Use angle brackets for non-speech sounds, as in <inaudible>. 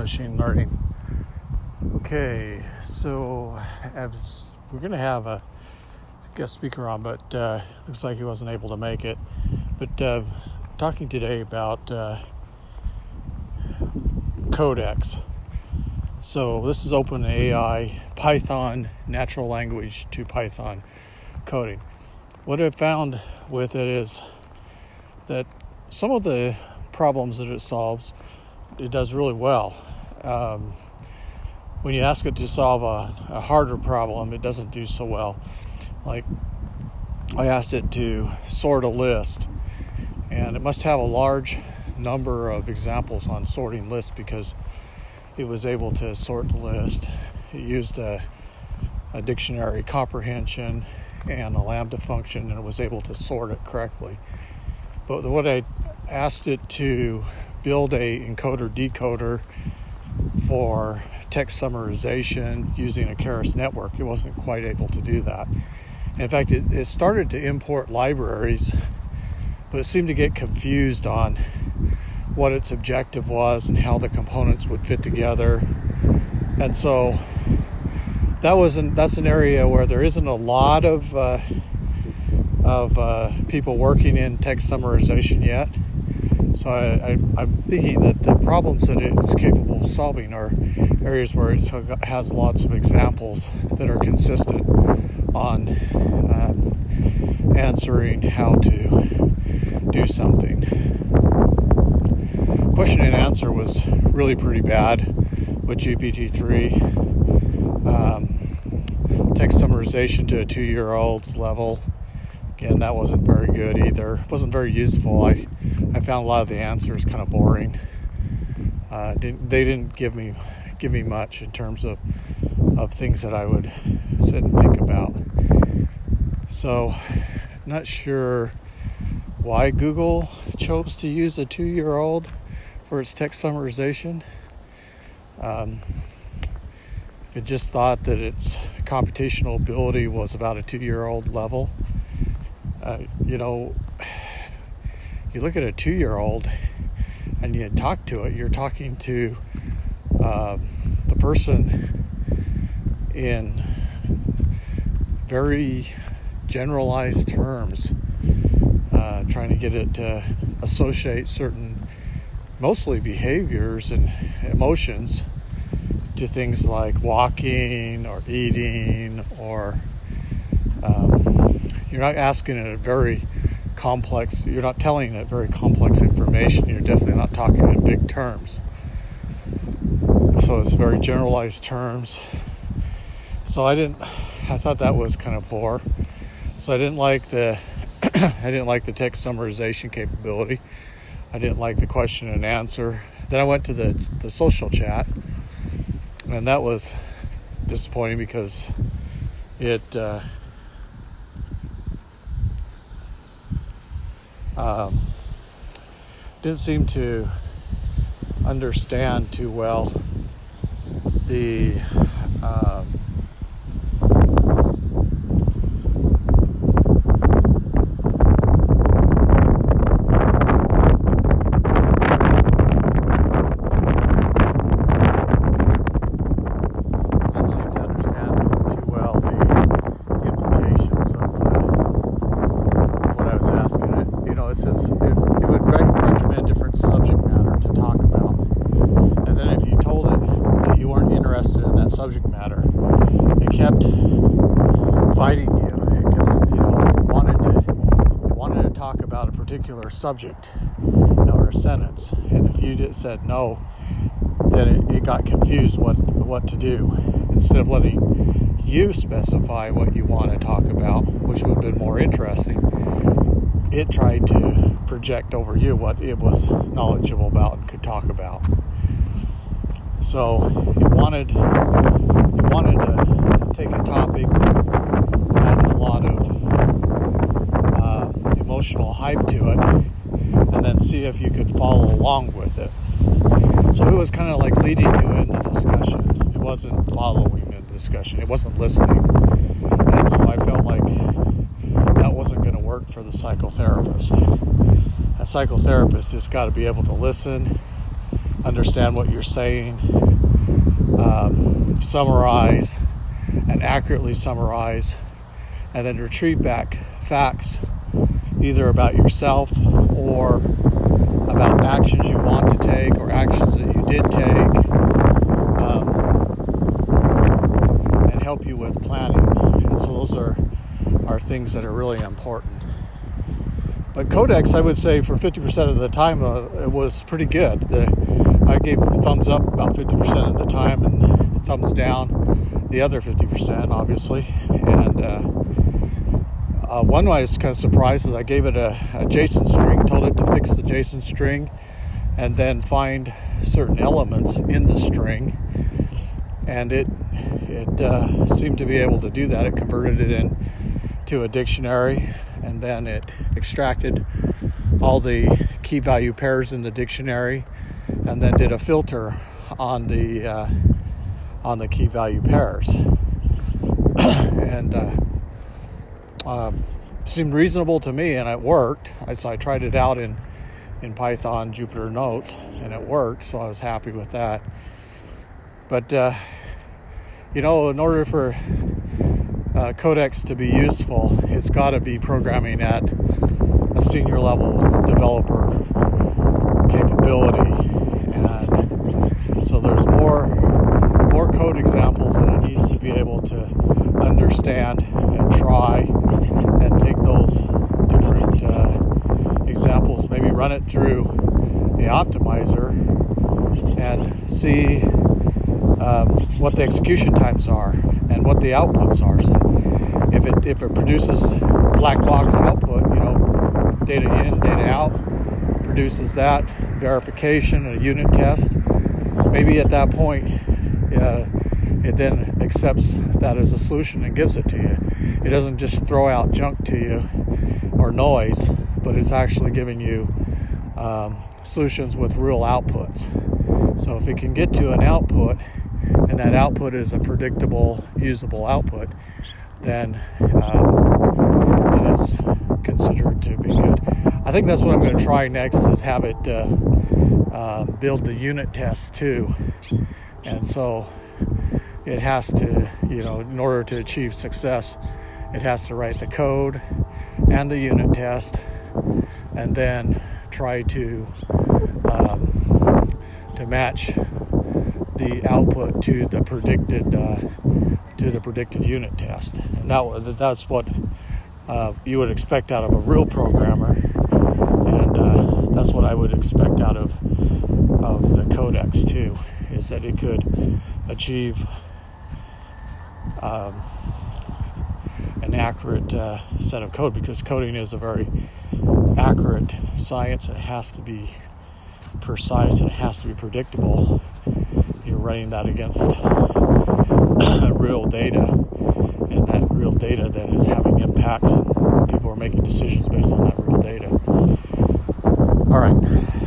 machine learning. Okay, so we're going to have a guest speaker on, but uh, looks like he wasn't able to make it. But uh, talking today about uh, Codex. So this is OpenAI Python natural language to Python coding. What I've found with it is that some of the problems that it solves, it does really well. Um, when you ask it to solve a, a harder problem, it doesn't do so well. Like I asked it to sort a list, and it must have a large number of examples on sorting lists because it was able to sort the list. It used a, a dictionary comprehension and a lambda function, and it was able to sort it correctly. But what I asked it to build a encoder decoder for text summarization using a Keras network. It wasn't quite able to do that. in fact, it, it started to import libraries, but it seemed to get confused on what its objective was and how the components would fit together. And so that was an, that's an area where there isn't a lot of uh, of uh, people working in text summarization yet. So I, am thinking that the problems that it's capable of solving are areas where it has lots of examples that are consistent on um, answering how to do something. Question and answer was really pretty bad with GPT-3. Um, text summarization to a two-year-old's level. Again, that wasn't very good either. It wasn't very useful. I I found a lot of the answers kind of boring. Uh, didn't, they didn't give me give me much in terms of of things that I would sit and think about. So, not sure why Google chose to use a two-year-old for its text summarization. Um, it just thought that its computational ability was about a two-year-old level. Uh, you know, you look at a two-year-old and you talk to it. You're talking to uh, the person in very generalized terms, uh, trying to get it to associate certain, mostly behaviors and emotions, to things like walking or eating, or um, you're not asking it a very complex, you're not telling it very complex information. You're definitely not talking in big terms so it's very generalized terms. So I didn't. I thought that was kind of poor. So I didn't like the. <clears throat> I didn't like the text summarization capability. I didn't like the question and answer. Then I went to the the social chat, and that was disappointing because it. Uh, um, didn't seem to understand too well the um, subject matter. It kept fighting you. It kept, you know, wanted to it wanted to talk about a particular subject or sentence, and if you just said no, then it, it got confused what what to do. Instead of letting you specify what you want to talk about, which would have been more interesting, it tried to project over you what it was knowledgeable about and could talk about. So it wanted it wanted to take a topic that had a lot of emotional hype to it, and then see if you could follow along with it. So it was kind of like leading you in the discussion. It wasn't following the discussion. It wasn't listening, and so I felt like that wasn't going to work for the psychotherapist. A psychotherapist has got to be able to listen understand what you're saying, um, summarize, and accurately summarize, and then retrieve back facts either about yourself or about actions you want to take or actions that you did take, um, and help you with planning. And so those are are things that are really important. But Codex, I would say, for 50% of the time, uh, it was pretty good. The, I gave thumbs up about 50% of the time and thumbs down the other 50%, obviously. And uh, uh, one I was kind of surprised is I gave it a, a JSON string, told it to fix the JSON string, and then find certain elements in the string. And it it uh, seemed to be able to do that. It converted it in to a dictionary and then it extracted all the key value pairs in the dictionary and then did a filter on the uh, on the key value pairs <coughs> and uh, um, seemed reasonable to me and it worked so I tried it out in in Python Jupyter Notes and it worked so I was happy with that but uh, you know in order for uh, Codex to be useful, it's got to be programming at a senior level developer capability. And so there's more more code examples that it needs to be able to understand and try and take those different uh, examples, maybe run it through the optimizer and see um, what the execution times are and what the outputs are. So if it if it produces black box output, you know, data in, data out, produces that verification a unit test. Maybe at that point, uh, it then accepts that as a solution and gives it to you. It doesn't just throw out junk to you or noise, but it's actually giving you um, solutions with real outputs. So if it can get to an output and that output is a predictable, usable output, then um, it is considered to be good. I think that's what I'm going to try next is have it uh, uh, build the unit test too, and so it has to, you know, in order to achieve success, it has to write the code and the unit test, and then try to um, to match the output to the predicted uh, to the predicted unit test. And that, that's what uh, you would expect out of a real programmer, and uh, that's what I would expect out of of the Codex too, is that it could achieve um, an accurate uh, set of code because coding is a very accurate science it has to be precise and it has to be predictable you're running that against <coughs> real data, and that real data then is having impacts, and people are making decisions based on that real data. All right.